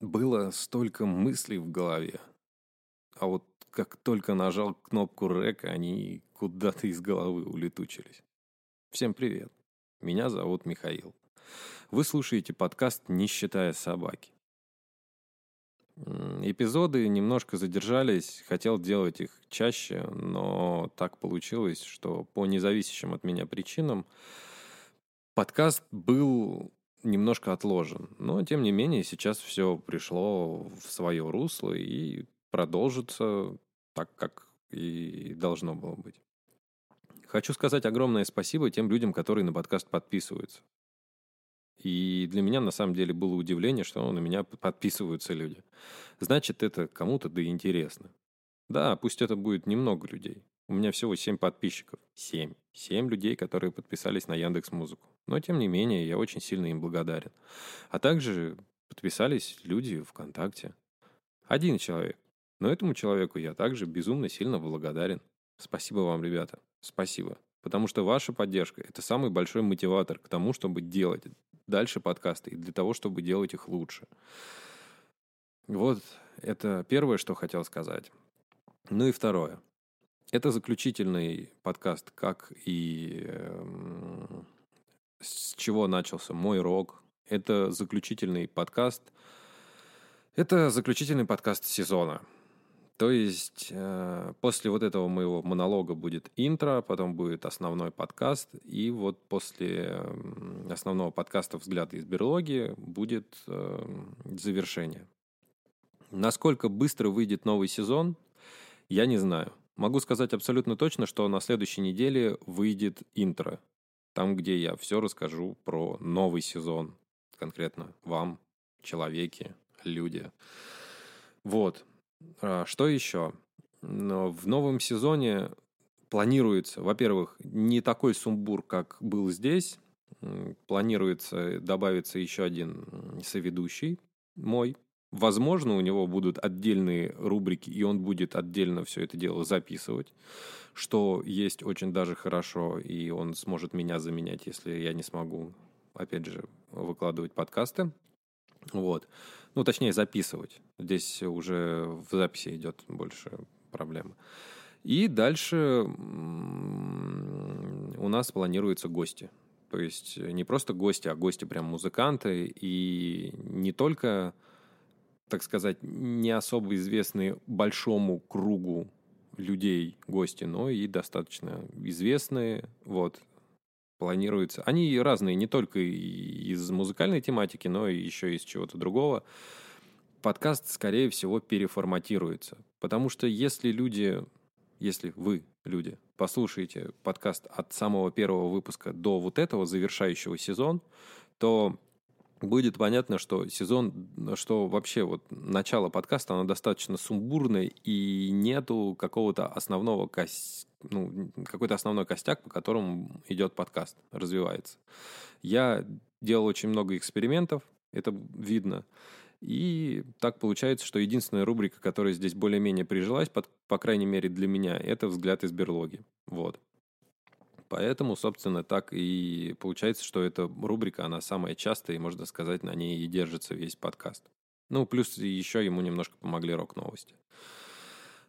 Было столько мыслей в голове. А вот как только нажал кнопку река, они куда-то из головы улетучились. Всем привет. Меня зовут Михаил. Вы слушаете подкаст «Не считая собаки». Эпизоды немножко задержались, хотел делать их чаще, но так получилось, что по независящим от меня причинам подкаст был немножко отложен. Но, тем не менее, сейчас все пришло в свое русло и продолжится так, как и должно было быть. Хочу сказать огромное спасибо тем людям, которые на подкаст подписываются. И для меня на самом деле было удивление, что на меня подписываются люди. Значит, это кому-то да интересно. Да, пусть это будет немного людей. У меня всего 7 подписчиков. 7. 7 людей, которые подписались на Яндекс Музыку. Но, тем не менее, я очень сильно им благодарен. А также подписались люди ВКонтакте. Один человек. Но этому человеку я также безумно сильно благодарен. Спасибо вам, ребята. Спасибо. Потому что ваша поддержка – это самый большой мотиватор к тому, чтобы делать дальше подкасты и для того, чтобы делать их лучше. Вот это первое, что хотел сказать. Ну и второе. Это заключительный подкаст, как и э, с чего начался мой рок. Это заключительный подкаст. Это заключительный подкаст сезона. То есть э, после вот этого моего монолога будет интро, потом будет основной подкаст, и вот после основного подкаста «Взгляды из берлоги» будет э, завершение. Насколько быстро выйдет новый сезон, я не знаю. Могу сказать абсолютно точно, что на следующей неделе выйдет интро. Там, где я все расскажу про новый сезон. Конкретно вам, человеки, люди. Вот. А что еще? В новом сезоне планируется, во-первых, не такой сумбур, как был здесь. Планируется добавиться еще один соведущий мой, Возможно, у него будут отдельные рубрики, и он будет отдельно все это дело записывать, что есть очень даже хорошо, и он сможет меня заменять, если я не смогу, опять же, выкладывать подкасты. Вот. Ну, точнее, записывать. Здесь уже в записи идет больше проблемы. И дальше у нас планируются гости. То есть не просто гости, а гости прям музыканты. И не только так сказать, не особо известные большому кругу людей гости, но и достаточно известные. Вот, планируется. Они разные, не только из музыкальной тематики, но и еще из чего-то другого. Подкаст, скорее всего, переформатируется. Потому что если люди, если вы, люди, послушаете подкаст от самого первого выпуска до вот этого завершающего сезон, то будет понятно, что сезон, что вообще вот начало подкаста, оно достаточно сумбурное, и нету какого-то основного кос... ну, какой-то основной костяк, по которому идет подкаст, развивается. Я делал очень много экспериментов, это видно. И так получается, что единственная рубрика, которая здесь более-менее прижилась, под, по крайней мере для меня, это «Взгляд из берлоги». Вот. Поэтому, собственно, так и получается, что эта рубрика, она самая частая, и, можно сказать, на ней и держится весь подкаст. Ну, плюс еще ему немножко помогли рок-новости.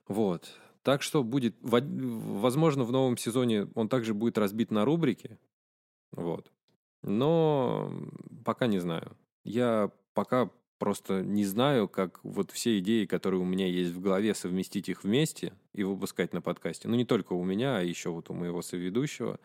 Вот. Так что будет, возможно, в новом сезоне он также будет разбит на рубрики. Вот. Но пока не знаю. Я пока Просто не знаю, как вот все идеи, которые у меня есть в голове, совместить их вместе и выпускать на подкасте. Ну, не только у меня, а еще вот у моего соведущего.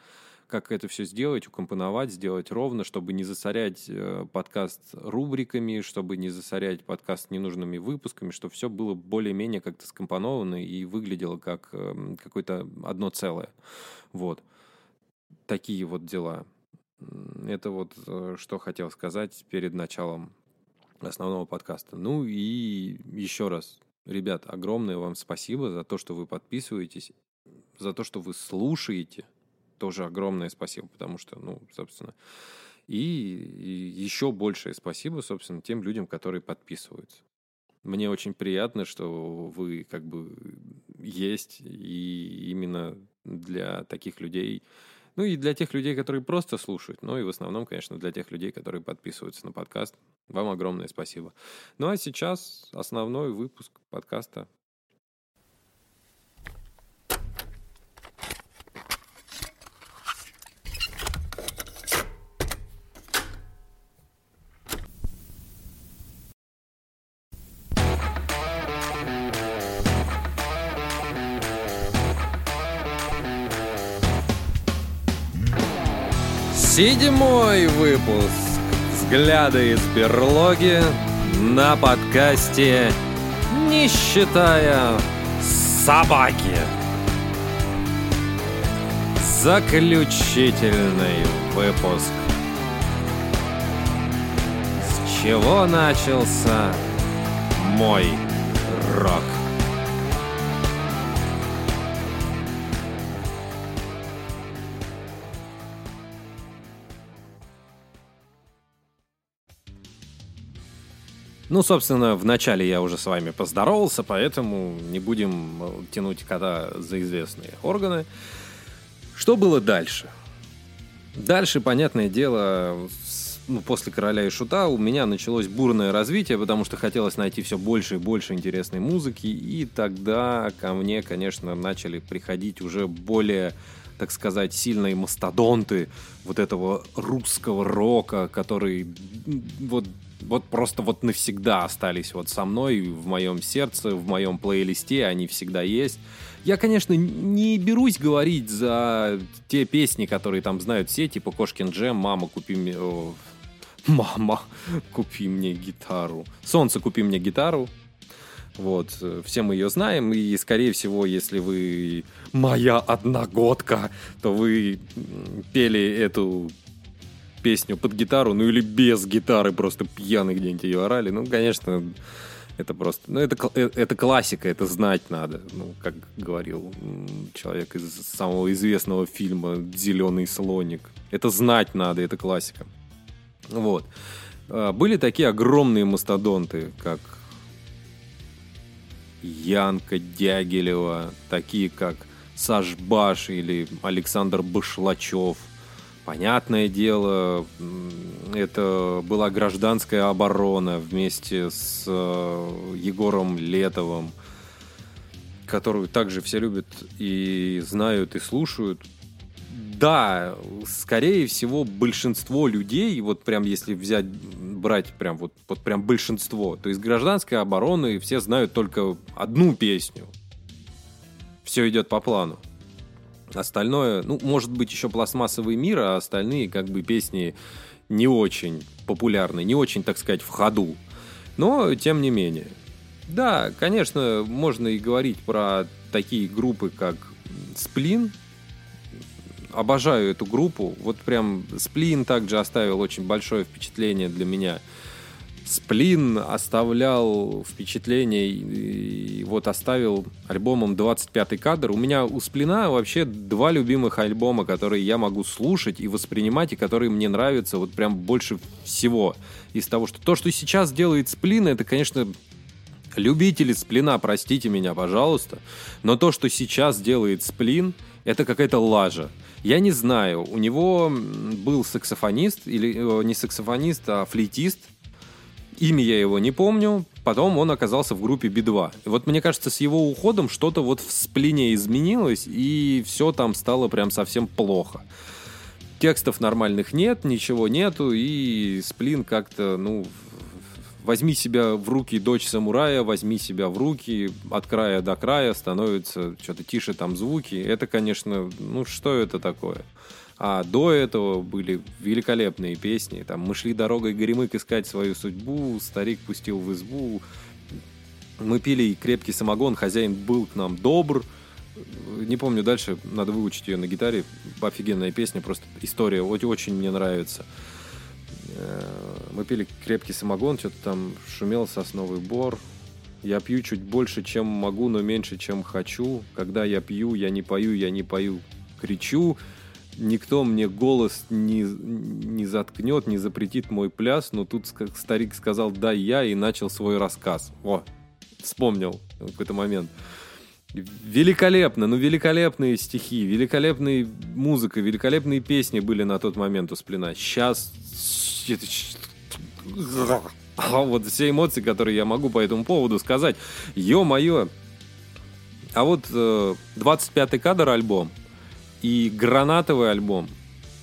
Как это все сделать, укомпоновать, сделать ровно, чтобы не засорять э, подкаст рубриками, чтобы не засорять подкаст ненужными выпусками, чтобы все было более-менее как-то скомпоновано и выглядело как э, какое-то одно целое. Вот. Такие вот дела. Это вот э, что хотел сказать перед началом основного подкаста. Ну и еще раз, ребят, огромное вам спасибо за то, что вы подписываетесь, за то, что вы слушаете. Тоже огромное спасибо, потому что, ну, собственно, и, и еще большее спасибо, собственно, тем людям, которые подписываются. Мне очень приятно, что вы как бы есть, и именно для таких людей Ну и для тех людей, которые просто слушают, ну и в основном, конечно, для тех людей, которые подписываются на подкаст. Вам огромное спасибо. Ну а сейчас основной выпуск подкаста Седьмой выпуск «Взгляды из берлоги» на подкасте «Не считая собаки». Заключительный выпуск. С чего начался мой рок? Ну, собственно, в начале я уже с вами поздоровался, поэтому не будем э, тянуть кота за известные органы. Что было дальше? Дальше, понятное дело, ну, после «Короля и Шута» у меня началось бурное развитие, потому что хотелось найти все больше и больше интересной музыки, и тогда ко мне, конечно, начали приходить уже более так сказать, сильные мастодонты вот этого русского рока, который вот вот просто вот навсегда остались вот со мной, в моем сердце, в моем плейлисте, они всегда есть. Я, конечно, не берусь говорить за те песни, которые там знают все, типа Кошкин Джем, «Мама, купи мне...» «Мама, купи мне гитару». «Солнце, купи мне гитару». Вот, все мы ее знаем, и, скорее всего, если вы моя одногодка, то вы пели эту песню под гитару, ну или без гитары, просто пьяный где-нибудь ее орали. Ну, конечно, это просто... Ну, это, э, это классика, это знать надо. Ну, как говорил человек из самого известного фильма «Зеленый слоник». Это знать надо, это классика. Вот. А, были такие огромные мастодонты, как Янка Дягилева, такие как Саш Баш или Александр Башлачев – Понятное дело, это была гражданская оборона вместе с э, Егором Летовым, которую также все любят и знают и слушают. Да, скорее всего, большинство людей, вот прям если взять, брать прям вот, вот прям большинство, то из гражданской обороны все знают только одну песню. Все идет по плану. Остальное, ну, может быть, еще пластмассовый мир, а остальные, как бы, песни не очень популярны, не очень, так сказать, в ходу. Но, тем не менее. Да, конечно, можно и говорить про такие группы, как Сплин. Обожаю эту группу. Вот прям Сплин также оставил очень большое впечатление для меня – Сплин оставлял впечатление и вот оставил альбомом 25-й кадр. У меня у Сплина вообще два любимых альбома, которые я могу слушать и воспринимать, и которые мне нравятся вот прям больше всего из того, что то, что сейчас делает Сплин, это, конечно, любители Сплина, простите меня, пожалуйста, но то, что сейчас делает Сплин, это какая-то лажа. Я не знаю, у него был саксофонист, или э, не саксофонист, а флейтист, Имя я его не помню. Потом он оказался в группе Би-2. И вот мне кажется, с его уходом что-то вот в сплине изменилось, и все там стало прям совсем плохо. Текстов нормальных нет, ничего нету, и сплин как-то, ну, возьми себя в руки, дочь самурая, возьми себя в руки, от края до края становится что-то тише там звуки. Это, конечно, ну что это такое? А до этого были великолепные песни. Там «Мы шли дорогой Горемык искать свою судьбу», «Старик пустил в избу», мы пили крепкий самогон, хозяин был к нам добр. Не помню дальше, надо выучить ее на гитаре. Офигенная песня, просто история очень мне нравится. Э, мы пили крепкий самогон, что-то там шумел сосновый бор. Я пью чуть больше, чем могу, но меньше, чем хочу. Когда я пью, я не пою, я не пою, кричу никто мне голос не, не заткнет, не запретит мой пляс, но тут старик сказал «да, я» и начал свой рассказ. О, вспомнил какой-то момент. Великолепно, ну великолепные стихи, великолепная музыка, великолепные песни были на тот момент у Сплина. Сейчас... А вот все эмоции, которые я могу по этому поводу сказать. Ё-моё. А вот э, 25-й кадр альбом и гранатовый альбом.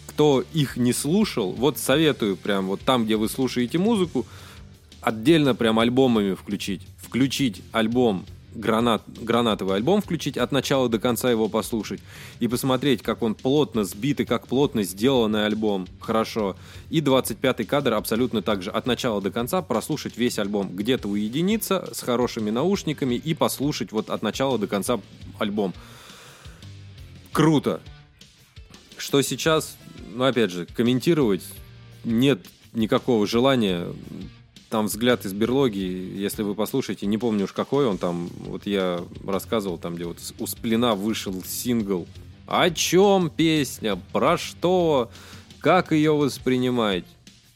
Кто их не слушал, вот советую прям вот там, где вы слушаете музыку, отдельно прям альбомами включить. Включить альбом гранат, гранатовый альбом включить, от начала до конца его послушать и посмотреть, как он плотно сбит и как плотно сделанный альбом. Хорошо. И 25-й кадр абсолютно так же. От начала до конца прослушать весь альбом. Где-то уединиться с хорошими наушниками и послушать вот от начала до конца альбом. Круто. Что сейчас, ну опять же, комментировать нет никакого желания там взгляд из берлоги, если вы послушаете, не помню уж какой он там, вот я рассказывал там, где вот у Сплина вышел сингл. О чем песня? Про что? Как ее воспринимать?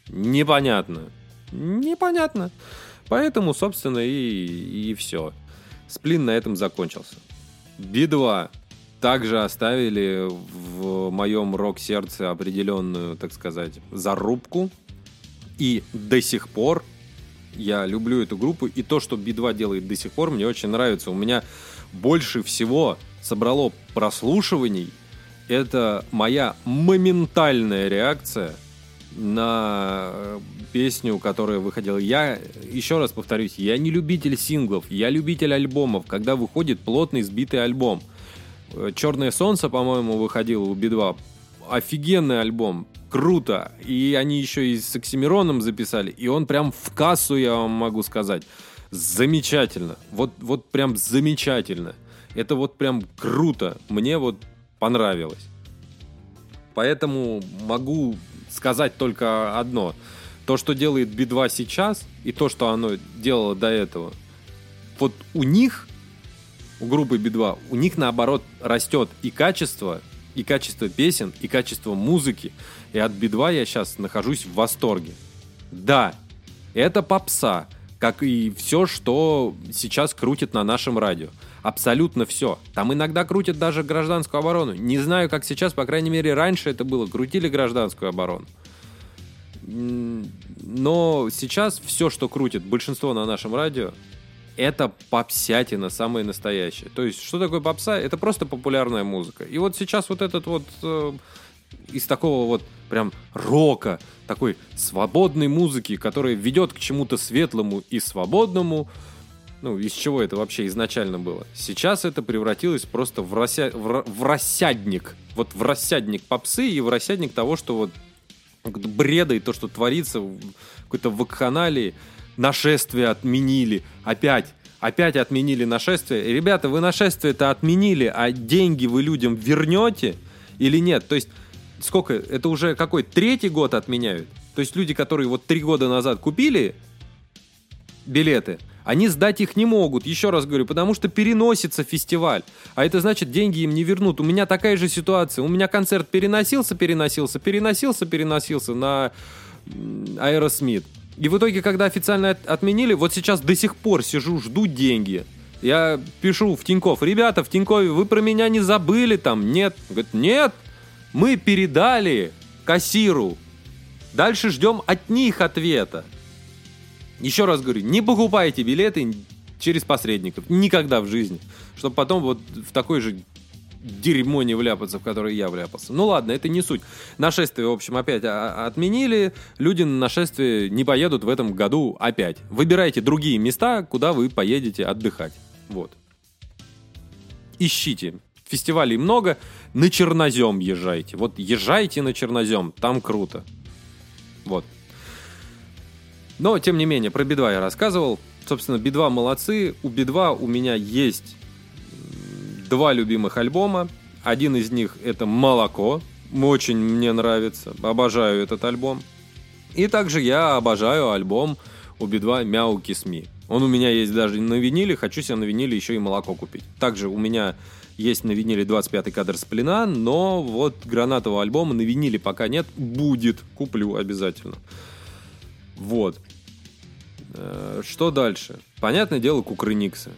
Непонятно. Непонятно. Поэтому, собственно, и, и все. Сплин на этом закончился. Би-2 также оставили в моем рок-сердце определенную, так сказать, зарубку. И до сих пор я люблю эту группу, и то, что Би-2 делает до сих пор, мне очень нравится. У меня больше всего собрало прослушиваний. Это моя моментальная реакция на песню, которая выходила. Я, еще раз повторюсь, я не любитель синглов, я любитель альбомов, когда выходит плотный сбитый альбом. «Черное солнце», по-моему, выходило у Би-2. Офигенный альбом круто. И они еще и с Оксимироном записали. И он прям в кассу, я вам могу сказать. Замечательно. Вот, вот прям замечательно. Это вот прям круто. Мне вот понравилось. Поэтому могу сказать только одно. То, что делает Би-2 сейчас, и то, что оно делало до этого, вот у них, у группы Би-2, у них наоборот растет и качество, и качество песен, и качество музыки, и от Би-2 я сейчас нахожусь в восторге. Да, это попса, как и все, что сейчас крутит на нашем радио. Абсолютно все. Там иногда крутят даже гражданскую оборону. Не знаю, как сейчас, по крайней мере, раньше это было. Крутили гражданскую оборону. Но сейчас все, что крутит большинство на нашем радио, это попсятина самая настоящая. То есть, что такое попса? Это просто популярная музыка. И вот сейчас вот этот вот э, из такого вот прям рока, такой свободной музыки, которая ведет к чему-то светлому и свободному, ну, из чего это вообще изначально было. Сейчас это превратилось просто в, рося... в, в рассядник. Вот в рассядник попсы и в рассядник того, что вот бреда и то, что творится в какой-то вакханалии. Нашествие отменили. Опять. Опять отменили нашествие. Ребята, вы нашествие-то отменили, а деньги вы людям вернете или нет? То есть сколько, это уже какой, третий год отменяют. То есть люди, которые вот три года назад купили билеты, они сдать их не могут, еще раз говорю, потому что переносится фестиваль. А это значит, деньги им не вернут. У меня такая же ситуация. У меня концерт переносился, переносился, переносился, переносился на Аэросмит. И в итоге, когда официально отменили, вот сейчас до сих пор сижу, жду деньги. Я пишу в Тиньков, ребята, в Тинькове, вы про меня не забыли там? Нет. Говорит, нет, мы передали кассиру. Дальше ждем от них ответа. Еще раз говорю, не покупайте билеты через посредников. Никогда в жизни. Чтобы потом вот в такой же дерьмо не вляпаться, в которое я вляпался. Ну ладно, это не суть. Нашествие, в общем, опять отменили. Люди на нашествие не поедут в этом году опять. Выбирайте другие места, куда вы поедете отдыхать. Вот. Ищите. Фестивалей много на чернозем езжайте. Вот езжайте на чернозем, там круто. Вот. Но, тем не менее, про Би-2 я рассказывал. Собственно, Би-2 молодцы. У Би-2 у меня есть два любимых альбома. Один из них это «Молоко». Очень мне нравится. Обожаю этот альбом. И также я обожаю альбом у Би-2 «Мяу Кисми». Он у меня есть даже на виниле. Хочу себе на виниле еще и «Молоко» купить. Также у меня есть на виниле 25-й кадр сплина, но вот гранатового альбома на виниле пока нет. Будет. Куплю обязательно. Вот. Э, что дальше? Понятное дело, Кукрыниксы.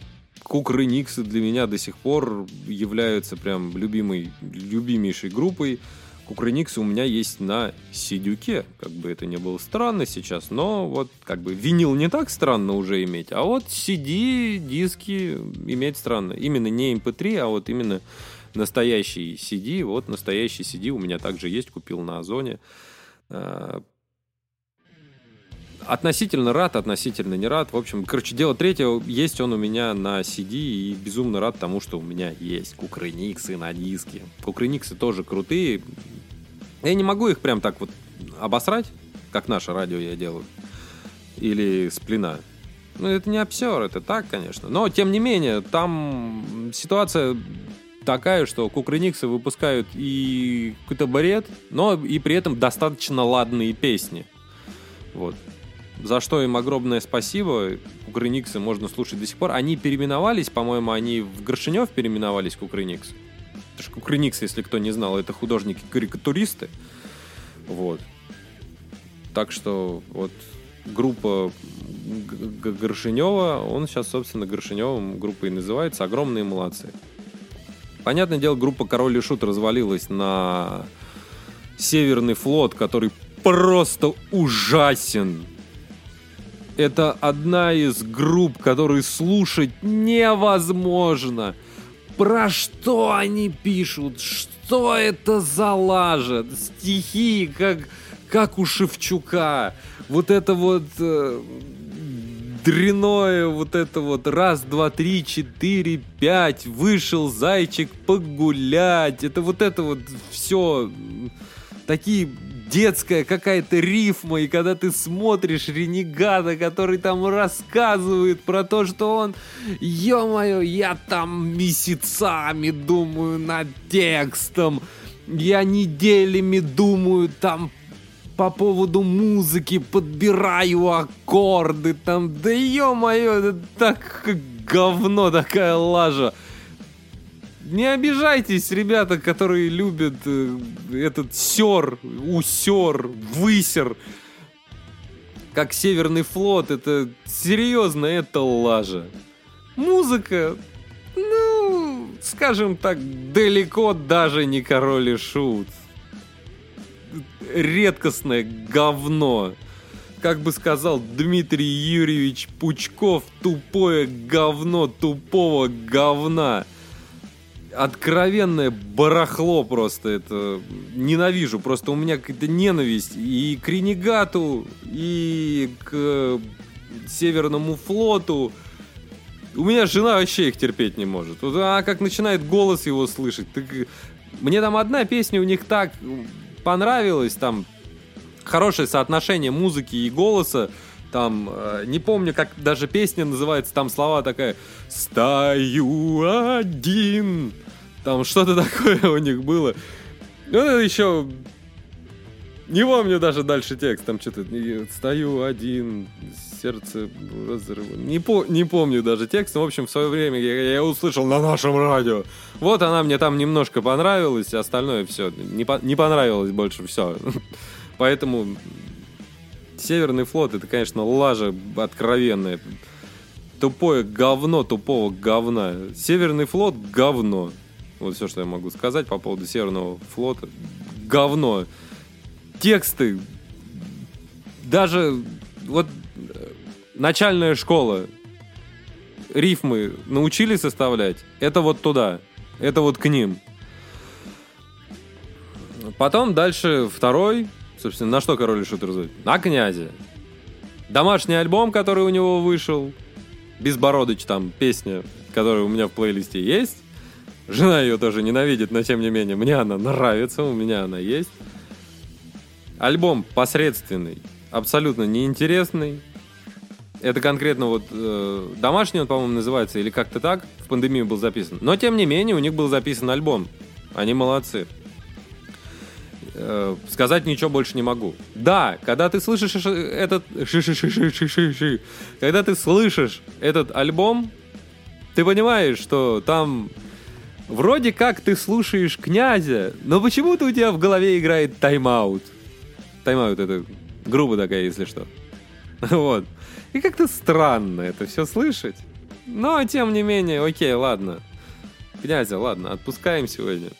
Кукрыниксы для меня до сих пор являются прям любимой, любимейшей группой. Кукрыниксы у меня есть на Сидюке, как бы это ни было странно сейчас, но вот как бы винил не так странно уже иметь, а вот CD, диски иметь странно. Именно не MP3, а вот именно настоящий CD, вот настоящий CD у меня также есть, купил на Озоне. Относительно рад, относительно не рад. В общем, короче, дело третье. Есть он у меня на CD и безумно рад тому, что у меня есть кукрыниксы на диске. Кукрыниксы тоже крутые. Я не могу их прям так вот обосрать, как наше радио я делаю. Или сплина. Ну, это не обсер, это так, конечно. Но, тем не менее, там ситуация такая, что кукрыниксы выпускают и какой-то бред, но и при этом достаточно ладные песни. Вот. За что им огромное спасибо. Кукрыниксы можно слушать до сих пор. Они переименовались, по-моему, они в Горшинев переименовались, Кукрыниксы. Потому что Кукрыниксы, если кто не знал, это художники-карикатуристы. Вот. Так что вот группа Горшинева, он сейчас, собственно, Горшиневым группой называется. Огромные молодцы. Понятное дело, группа Король и Шут развалилась на Северный флот, который просто ужасен. Это одна из групп, которые слушать невозможно. Про что они пишут? Что это за лажа? Стихи, как, как у Шевчука. Вот это вот э, дряное, вот это вот раз, два, три, четыре, пять, вышел зайчик погулять. Это вот это вот все такие детская какая-то рифма, и когда ты смотришь Ренегата, который там рассказывает про то, что он, ё-моё, я там месяцами думаю над текстом, я неделями думаю там по поводу музыки, подбираю аккорды там, да ё-моё, это так говно, такая лажа. Не обижайтесь, ребята, которые любят э, этот сер, усер, высер. Как Северный флот, это серьезно, это лажа. Музыка, ну, скажем так, далеко даже не король и шут. Редкостное говно. Как бы сказал Дмитрий Юрьевич Пучков, тупое говно тупого говна откровенное барахло просто это. Ненавижу. Просто у меня какая-то ненависть и к Ренегату, и к Северному флоту. У меня жена вообще их терпеть не может. Вот, а как начинает голос его слышать. Так... Мне там одна песня у них так понравилась. Там хорошее соотношение музыки и голоса. Там, э, не помню, как даже песня называется, там слова такая «Стою один». Там что-то такое у них было. Ну, еще... Не помню даже дальше текст. Там что-то... Стою один, сердце разрыва. Не, по, не помню даже текст. В общем, в свое время я, я услышал на нашем радио. Вот она мне там немножко понравилась, остальное все. Не, по, не понравилось больше все. Поэтому Северный флот это, конечно, лажа откровенная. Тупое говно тупого говна. Северный флот говно. Вот все, что я могу сказать по поводу Северного флота. Говно. Тексты. Даже вот э, начальная школа. Рифмы научились составлять. Это вот туда. Это вот к ним. Потом дальше второй. Собственно, на что король и шут? На князе. Домашний альбом, который у него вышел. Безбородыч там, песня, которая у меня в плейлисте есть. Жена ее тоже ненавидит, но тем не менее, мне она нравится, у меня она есть. Альбом посредственный, абсолютно неинтересный. Это конкретно вот э, домашний он, по-моему, называется, или как-то так, в пандемию был записан. Но, тем не менее, у них был записан альбом. Они молодцы. Э, сказать ничего больше не могу. Да, когда ты слышишь этот... Когда ты слышишь этот альбом, ты понимаешь, что там Вроде как ты слушаешь князя, но почему-то у тебя в голове играет тайм-аут. Тайм-аут это грубо такая, если что. Вот. И как-то странно это все слышать. Но, тем не менее, окей, ладно. Князя, ладно, отпускаем сегодня.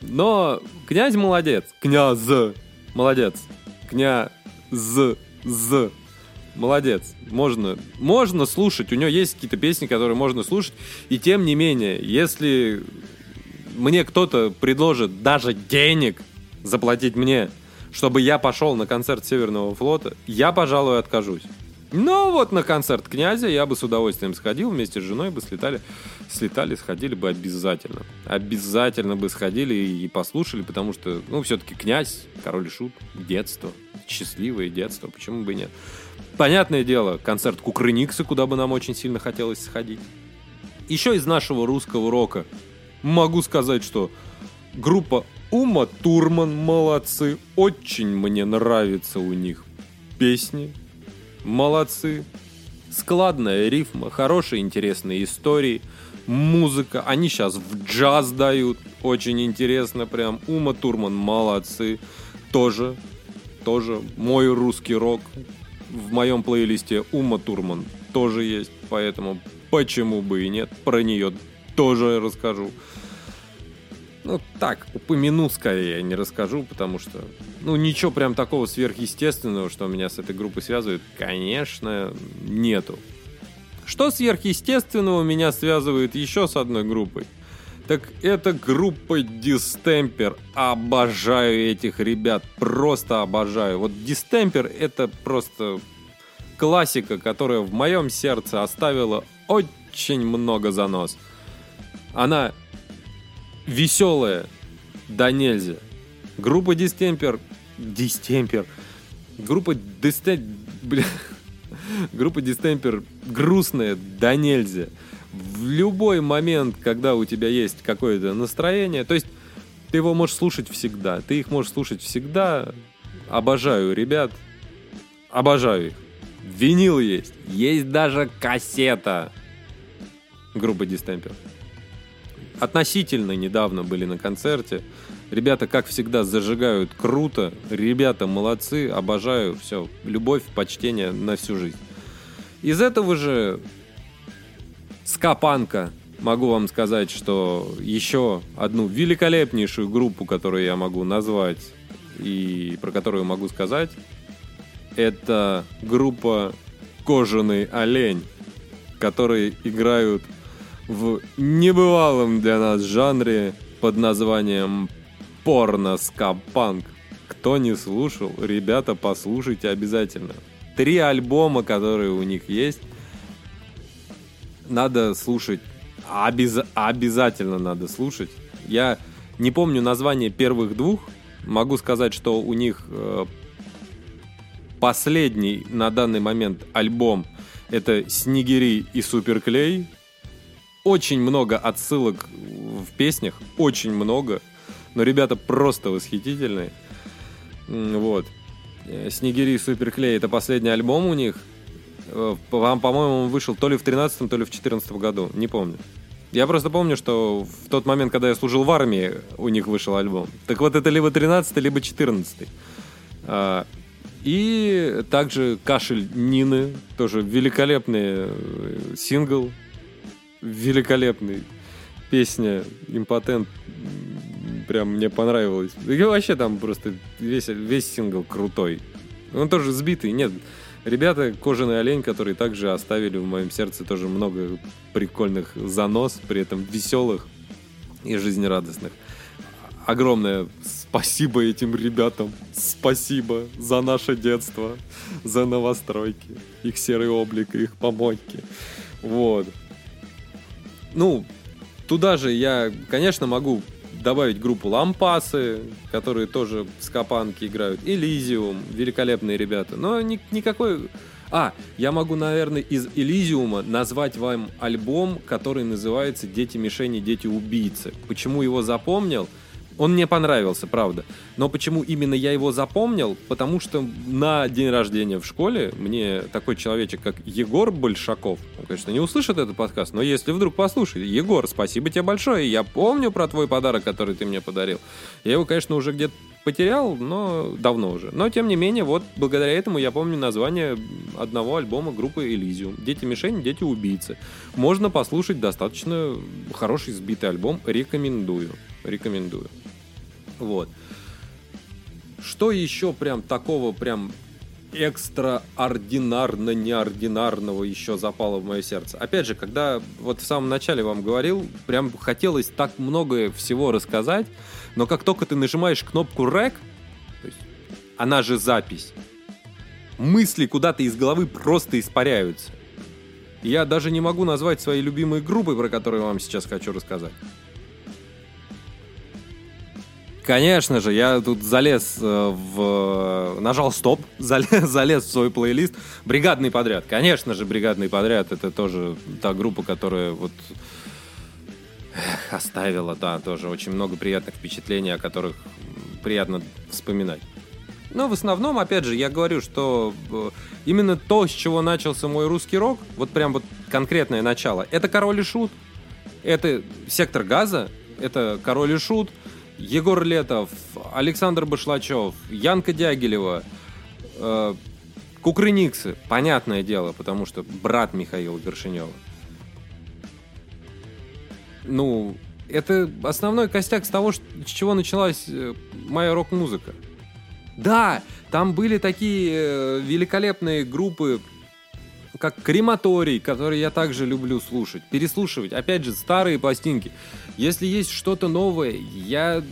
Но князь молодец. Князь молодец. Князь з молодец. Можно, можно слушать. У него есть какие-то песни, которые можно слушать. И тем не менее, если мне кто-то предложит даже денег заплатить мне, чтобы я пошел на концерт Северного флота, я, пожалуй, откажусь. Но вот на концерт князя я бы с удовольствием сходил, вместе с женой бы слетали, слетали, сходили бы обязательно. Обязательно бы сходили и послушали, потому что, ну, все-таки князь, король и шут, детство, счастливое детство, почему бы и нет. Понятное дело, концерт Кукрыниксы, куда бы нам очень сильно хотелось сходить. Еще из нашего русского рока могу сказать, что группа Ума Турман молодцы. Очень мне нравится у них песни. Молодцы. Складная рифма, хорошие интересные истории, музыка. Они сейчас в джаз дают. Очень интересно прям. Ума Турман молодцы. Тоже, тоже мой русский рок. В моем плейлисте Ума Турман тоже есть. Поэтому почему бы и нет. Про нее тоже расскажу. Ну, так, упомяну скорее, не расскажу, потому что, ну, ничего прям такого сверхъестественного, что меня с этой группой связывает, конечно, нету. Что сверхъестественного меня связывает еще с одной группой? Так это группа Дистемпер. Обожаю этих ребят, просто обожаю. Вот Дистемпер это просто классика, которая в моем сердце оставила очень много занос. Она веселая, да нельзя. Группа Дистемпер... Дистемпер... Группа Дистемпер... Группа Дистемпер грустная, да нельзя. В любой момент, когда у тебя есть какое-то настроение, то есть ты его можешь слушать всегда. Ты их можешь слушать всегда. Обожаю ребят. Обожаю их. Винил есть. Есть даже кассета. Группа Дистемпер относительно недавно были на концерте. Ребята, как всегда, зажигают круто. Ребята молодцы, обожаю. Все, любовь, почтение на всю жизнь. Из этого же скапанка могу вам сказать, что еще одну великолепнейшую группу, которую я могу назвать и про которую могу сказать, это группа «Кожаный олень», которые играют в небывалом для нас жанре под названием порно-скапанк. Кто не слушал, ребята, послушайте обязательно. Три альбома, которые у них есть, надо слушать. Обяз... Обязательно надо слушать. Я не помню название первых двух. Могу сказать, что у них э, последний на данный момент альбом это «Снегири и Суперклей», очень много отсылок в песнях, очень много. Но ребята просто восхитительные. Вот. Снегири Суперклей это последний альбом у них. Э, вам, по-моему, вышел то ли в 13 то ли в 14 году. Не помню. Я просто помню, что в тот момент, когда я служил в армии, у них вышел альбом. Так вот, это либо 13 либо 14 а, И также «Кашель Нины», тоже великолепный э, сингл, великолепный. Песня «Импотент» прям мне понравилась. И вообще там просто весь, весь сингл крутой. Он тоже сбитый, нет. Ребята, Кожаный олень, которые также оставили в моем сердце тоже много прикольных занос, при этом веселых и жизнерадостных. Огромное спасибо этим ребятам. Спасибо за наше детство, за новостройки, их серый облик, их помойки. Вот. Ну, туда же я, конечно, могу добавить группу Лампасы, которые тоже с Капанки играют, Элизиум, великолепные ребята. Но ни, никакой... А, я могу, наверное, из Элизиума назвать вам альбом, который называется «Дети мишени, дети убийцы». Почему его запомнил? Он мне понравился, правда. Но почему именно я его запомнил? Потому что на день рождения в школе мне такой человечек, как Егор Большаков, он, конечно, не услышит этот подкаст, но если вдруг послушает, Егор, спасибо тебе большое, я помню про твой подарок, который ты мне подарил. Я его, конечно, уже где-то потерял, но давно уже. Но, тем не менее, вот благодаря этому я помню название одного альбома группы Elysium. «Дети мишени, дети убийцы». Можно послушать достаточно хороший сбитый альбом. Рекомендую. Рекомендую. Вот. Что еще прям такого прям экстраординарно неординарного еще запало в мое сердце. Опять же, когда вот в самом начале вам говорил, прям хотелось так много всего рассказать, но как только ты нажимаешь кнопку REC, есть, она же запись, мысли куда-то из головы просто испаряются. Я даже не могу назвать свои любимые группы, про которые вам сейчас хочу рассказать. Конечно же, я тут залез э, в... Нажал стоп, залез, залез в свой плейлист. Бригадный подряд. Конечно же, бригадный подряд. Это тоже та группа, которая вот оставила, да, тоже очень много приятных впечатлений, о которых приятно вспоминать. Но в основном, опять же, я говорю, что э, именно то, с чего начался мой русский рок, вот прям вот конкретное начало, это «Король и Шут», это «Сектор газа», это «Король и Шут», Егор Летов, Александр Башлачев, Янка Дягилева, э, Кукрыниксы, понятное дело, потому что брат Михаила Горшинева. Ну, это основной костяк с того, с чего началась э, моя рок-музыка. Да, там были такие э, великолепные группы, как Крематорий, который я также люблю слушать, переслушивать. Опять же, старые пластинки. Если есть что-то новое, я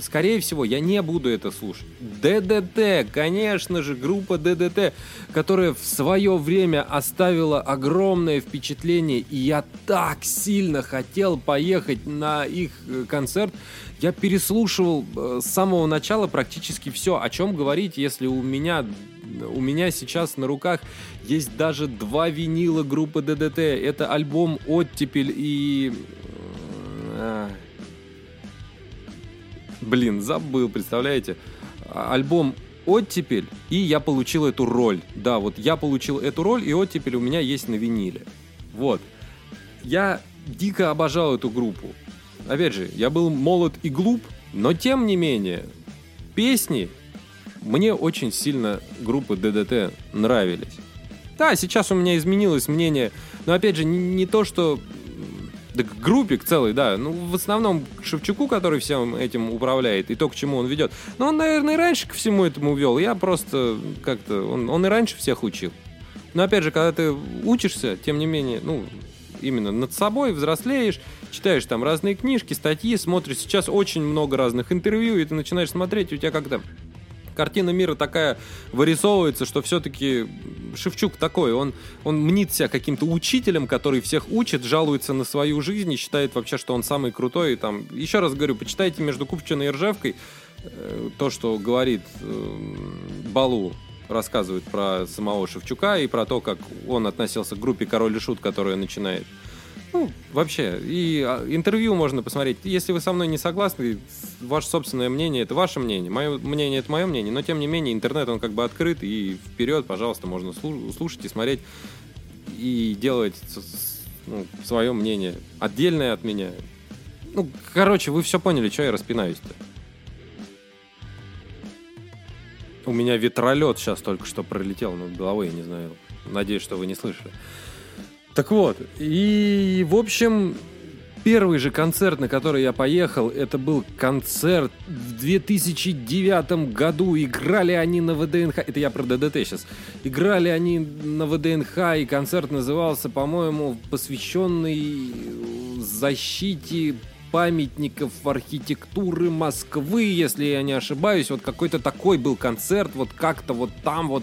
скорее всего, я не буду это слушать. ДДТ, конечно же, группа ДДТ, которая в свое время оставила огромное впечатление, и я так сильно хотел поехать на их э, концерт. Я переслушивал э, с самого начала практически все. О чем говорить, если у меня у меня сейчас на руках есть даже два винила группы ДДТ. Это альбом «Оттепель» и Блин, забыл, представляете? Альбом «Оттепель», и я получил эту роль. Да, вот я получил эту роль, и «Оттепель» у меня есть на виниле. Вот. Я дико обожал эту группу. Опять же, я был молод и глуп, но тем не менее, песни мне очень сильно группы ДДТ нравились. Да, сейчас у меня изменилось мнение, но опять же, не, не то, что да к группе к целой, да. Ну, в основном к Шевчуку, который всем этим управляет, и то, к чему он ведет. Но он, наверное, и раньше ко всему этому вел. Я просто как-то... Он, он и раньше всех учил. Но, опять же, когда ты учишься, тем не менее, ну, именно над собой, взрослеешь, читаешь там разные книжки, статьи, смотришь. Сейчас очень много разных интервью, и ты начинаешь смотреть, у тебя как-то картина мира такая вырисовывается, что все-таки Шевчук такой, он, он мнит себя каким-то учителем, который всех учит, жалуется на свою жизнь и считает вообще, что он самый крутой. И, там, еще раз говорю, почитайте между Купчиной и Ржевкой э, то, что говорит э, Балу, рассказывает про самого Шевчука и про то, как он относился к группе Король и Шут, которая начинает ну, вообще, и а, интервью можно посмотреть. Если вы со мной не согласны, ваше собственное мнение — это ваше мнение, мое мнение — это мое мнение, но тем не менее интернет, он как бы открыт, и вперед, пожалуйста, можно слушать и смотреть, и делать ну, свое мнение, отдельное от меня. Ну, короче, вы все поняли, что я распинаюсь-то. У меня ветролет сейчас только что пролетел над головой, я не знаю. Надеюсь, что вы не слышали. Так вот, и, в общем, первый же концерт, на который я поехал, это был концерт в 2009 году. Играли они на ВДНХ. Это я про ДДТ сейчас. Играли они на ВДНХ, и концерт назывался, по-моему, посвященный защите памятников архитектуры Москвы, если я не ошибаюсь. Вот какой-то такой был концерт, вот как-то вот там вот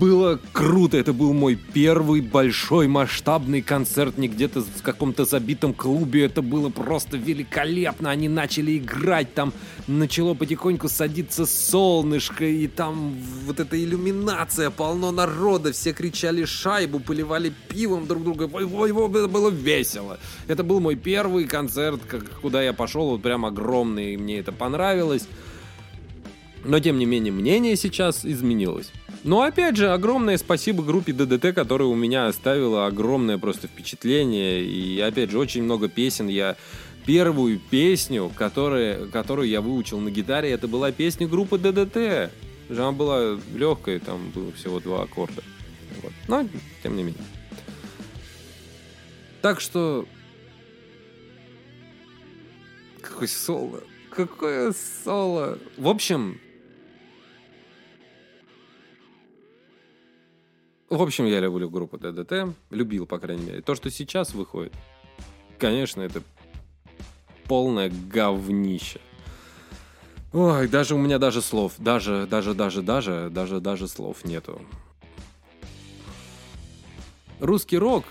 было круто. Это был мой первый большой масштабный концерт не где-то в каком-то забитом клубе. Это было просто великолепно. Они начали играть, там начало потихоньку садиться солнышко, и там вот эта иллюминация, полно народа, все кричали шайбу, поливали пивом друг друга. Ой, ой, ой, это было весело. Это был мой первый концерт, куда я пошел, вот прям огромный, и мне это понравилось. Но, тем не менее, мнение сейчас изменилось. Но, опять же, огромное спасибо группе ДДТ, которая у меня оставила огромное просто впечатление. И, опять же, очень много песен я первую песню, которая, которую я выучил на гитаре, это была песня группы ДДТ. Она была легкая, там было всего два аккорда. Вот. Но, тем не менее. Так что... Какой соло. Какое соло. В общем... В общем, я люблю группу ДДТ. Любил, по крайней мере. То, что сейчас выходит, конечно, это полное говнище. Ой, даже у меня даже слов, даже, даже, даже, даже, даже, даже слов нету. Русский рок,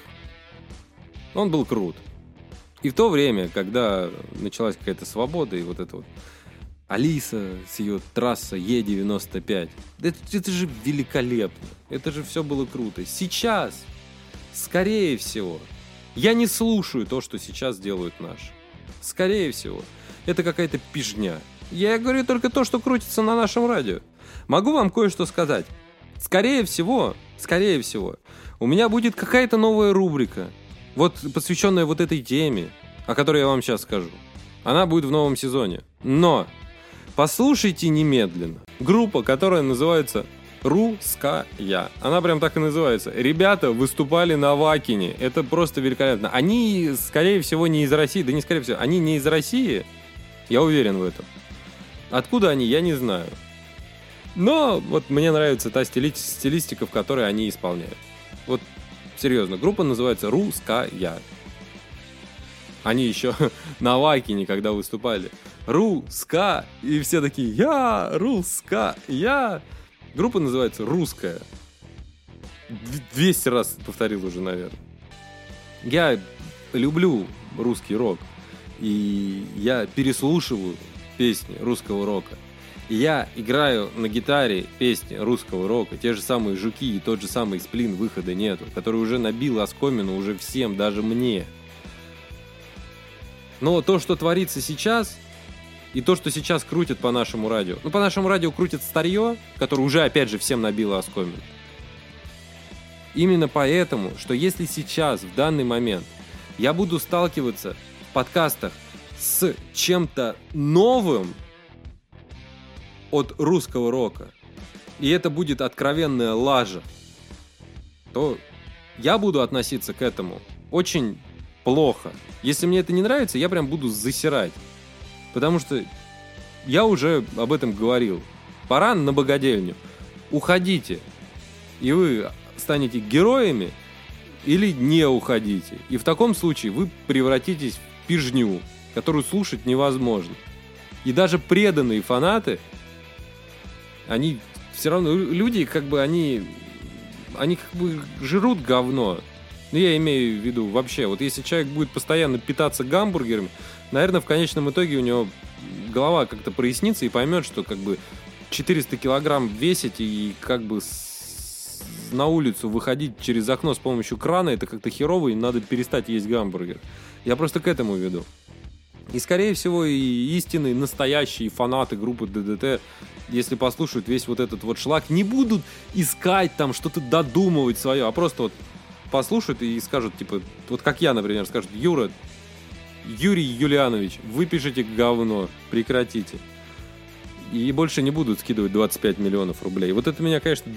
он был крут. И в то время, когда началась какая-то свобода и вот это вот Алиса с ее трасса Е95, это, это же великолепно. Это же все было круто. Сейчас, скорее всего, я не слушаю то, что сейчас делают наши. Скорее всего, это какая-то пижня. Я говорю только то, что крутится на нашем радио. Могу вам кое-что сказать. Скорее всего, скорее всего, у меня будет какая-то новая рубрика, вот посвященная вот этой теме, о которой я вам сейчас скажу. Она будет в новом сезоне. Но послушайте немедленно. Группа, которая называется Русская. Она прям так и называется. Ребята выступали на Вакине. Это просто великолепно. Они, скорее всего, не из России. Да не скорее всего. Они не из России. Я уверен в этом. Откуда они, я не знаю. Но вот мне нравится та стили стилистика, в которой они исполняют. Вот серьезно, группа называется «Русская». Они еще на Вакине, когда выступали. «Русская». И все такие «Я русская». Группа называется «Русская». 200 раз повторил уже, наверное. Я люблю русский рок. И я переслушиваю песни русского рока. И я играю на гитаре песни русского рока, те же самые «Жуки» и тот же самый «Сплин» выхода нету, который уже набил оскомину уже всем, даже мне. Но то, что творится сейчас, и то, что сейчас крутят по нашему радио. Ну, по нашему радио крутят старье, которое уже, опять же, всем набило оскомину. Именно поэтому, что если сейчас, в данный момент, я буду сталкиваться в подкастах с чем-то новым от русского рока, и это будет откровенная лажа, то я буду относиться к этому очень плохо. Если мне это не нравится, я прям буду засирать. Потому что я уже об этом говорил. Пора на богадельню. Уходите. И вы станете героями или не уходите. И в таком случае вы превратитесь в пижню которую слушать невозможно. И даже преданные фанаты, они все равно, люди как бы, они, они как бы жрут говно. Ну, я имею в виду вообще, вот если человек будет постоянно питаться гамбургерами, наверное, в конечном итоге у него голова как-то прояснится и поймет, что как бы 400 килограмм весить и как бы с... на улицу выходить через окно с помощью крана, это как-то херово, и надо перестать есть гамбургер. Я просто к этому веду. И, скорее всего, и истинные, настоящие фанаты группы ДДТ, если послушают весь вот этот вот шлак, не будут искать там что-то додумывать свое, а просто вот послушают и скажут, типа, вот как я, например, скажут, Юра, Юрий Юлианович, вы пишете говно, прекратите. И больше не будут скидывать 25 миллионов рублей. Вот это меня, конечно...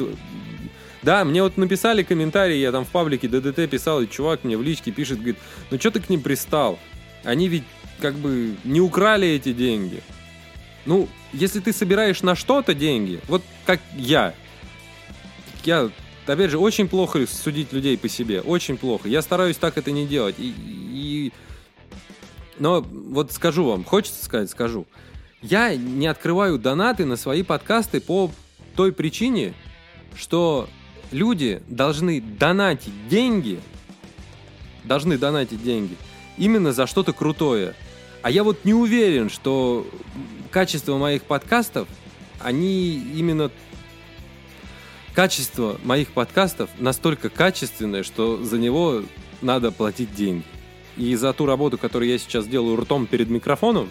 Да, мне вот написали комментарии, я там в паблике ДДТ писал, и чувак мне в личке пишет, говорит, ну что ты к ним пристал? Они ведь как бы не украли эти деньги. Ну, если ты собираешь на что-то деньги, вот как я, я, опять же, очень плохо судить людей по себе, очень плохо. Я стараюсь так это не делать. И, и... Но вот скажу вам, хочется сказать, скажу. Я не открываю донаты на свои подкасты по той причине, что люди должны донатить деньги, должны донатить деньги именно за что-то крутое. А я вот не уверен, что качество моих подкастов, они именно... Качество моих подкастов настолько качественное, что за него надо платить деньги. И за ту работу, которую я сейчас делаю ртом перед микрофоном,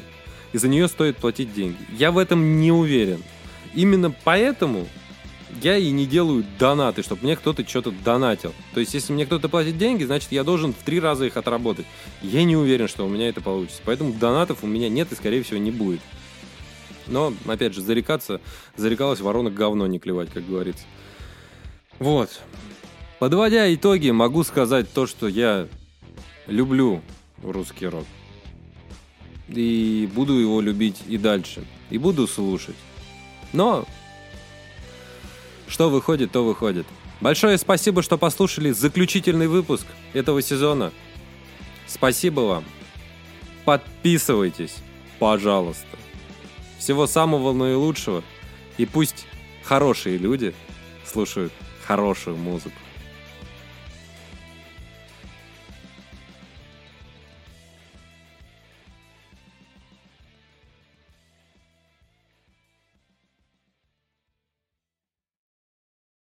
и за нее стоит платить деньги. Я в этом не уверен. Именно поэтому я и не делаю донаты, чтобы мне кто-то что-то донатил. То есть, если мне кто-то платит деньги, значит, я должен в три раза их отработать. Я не уверен, что у меня это получится. Поэтому донатов у меня нет и, скорее всего, не будет. Но, опять же, зарекаться, зарекалась ворона говно не клевать, как говорится. Вот. Подводя итоги, могу сказать то, что я люблю русский рок. И буду его любить и дальше. И буду слушать. Но что выходит, то выходит. Большое спасибо, что послушали заключительный выпуск этого сезона. Спасибо вам. Подписывайтесь, пожалуйста. Всего самого наилучшего. И пусть хорошие люди слушают хорошую музыку.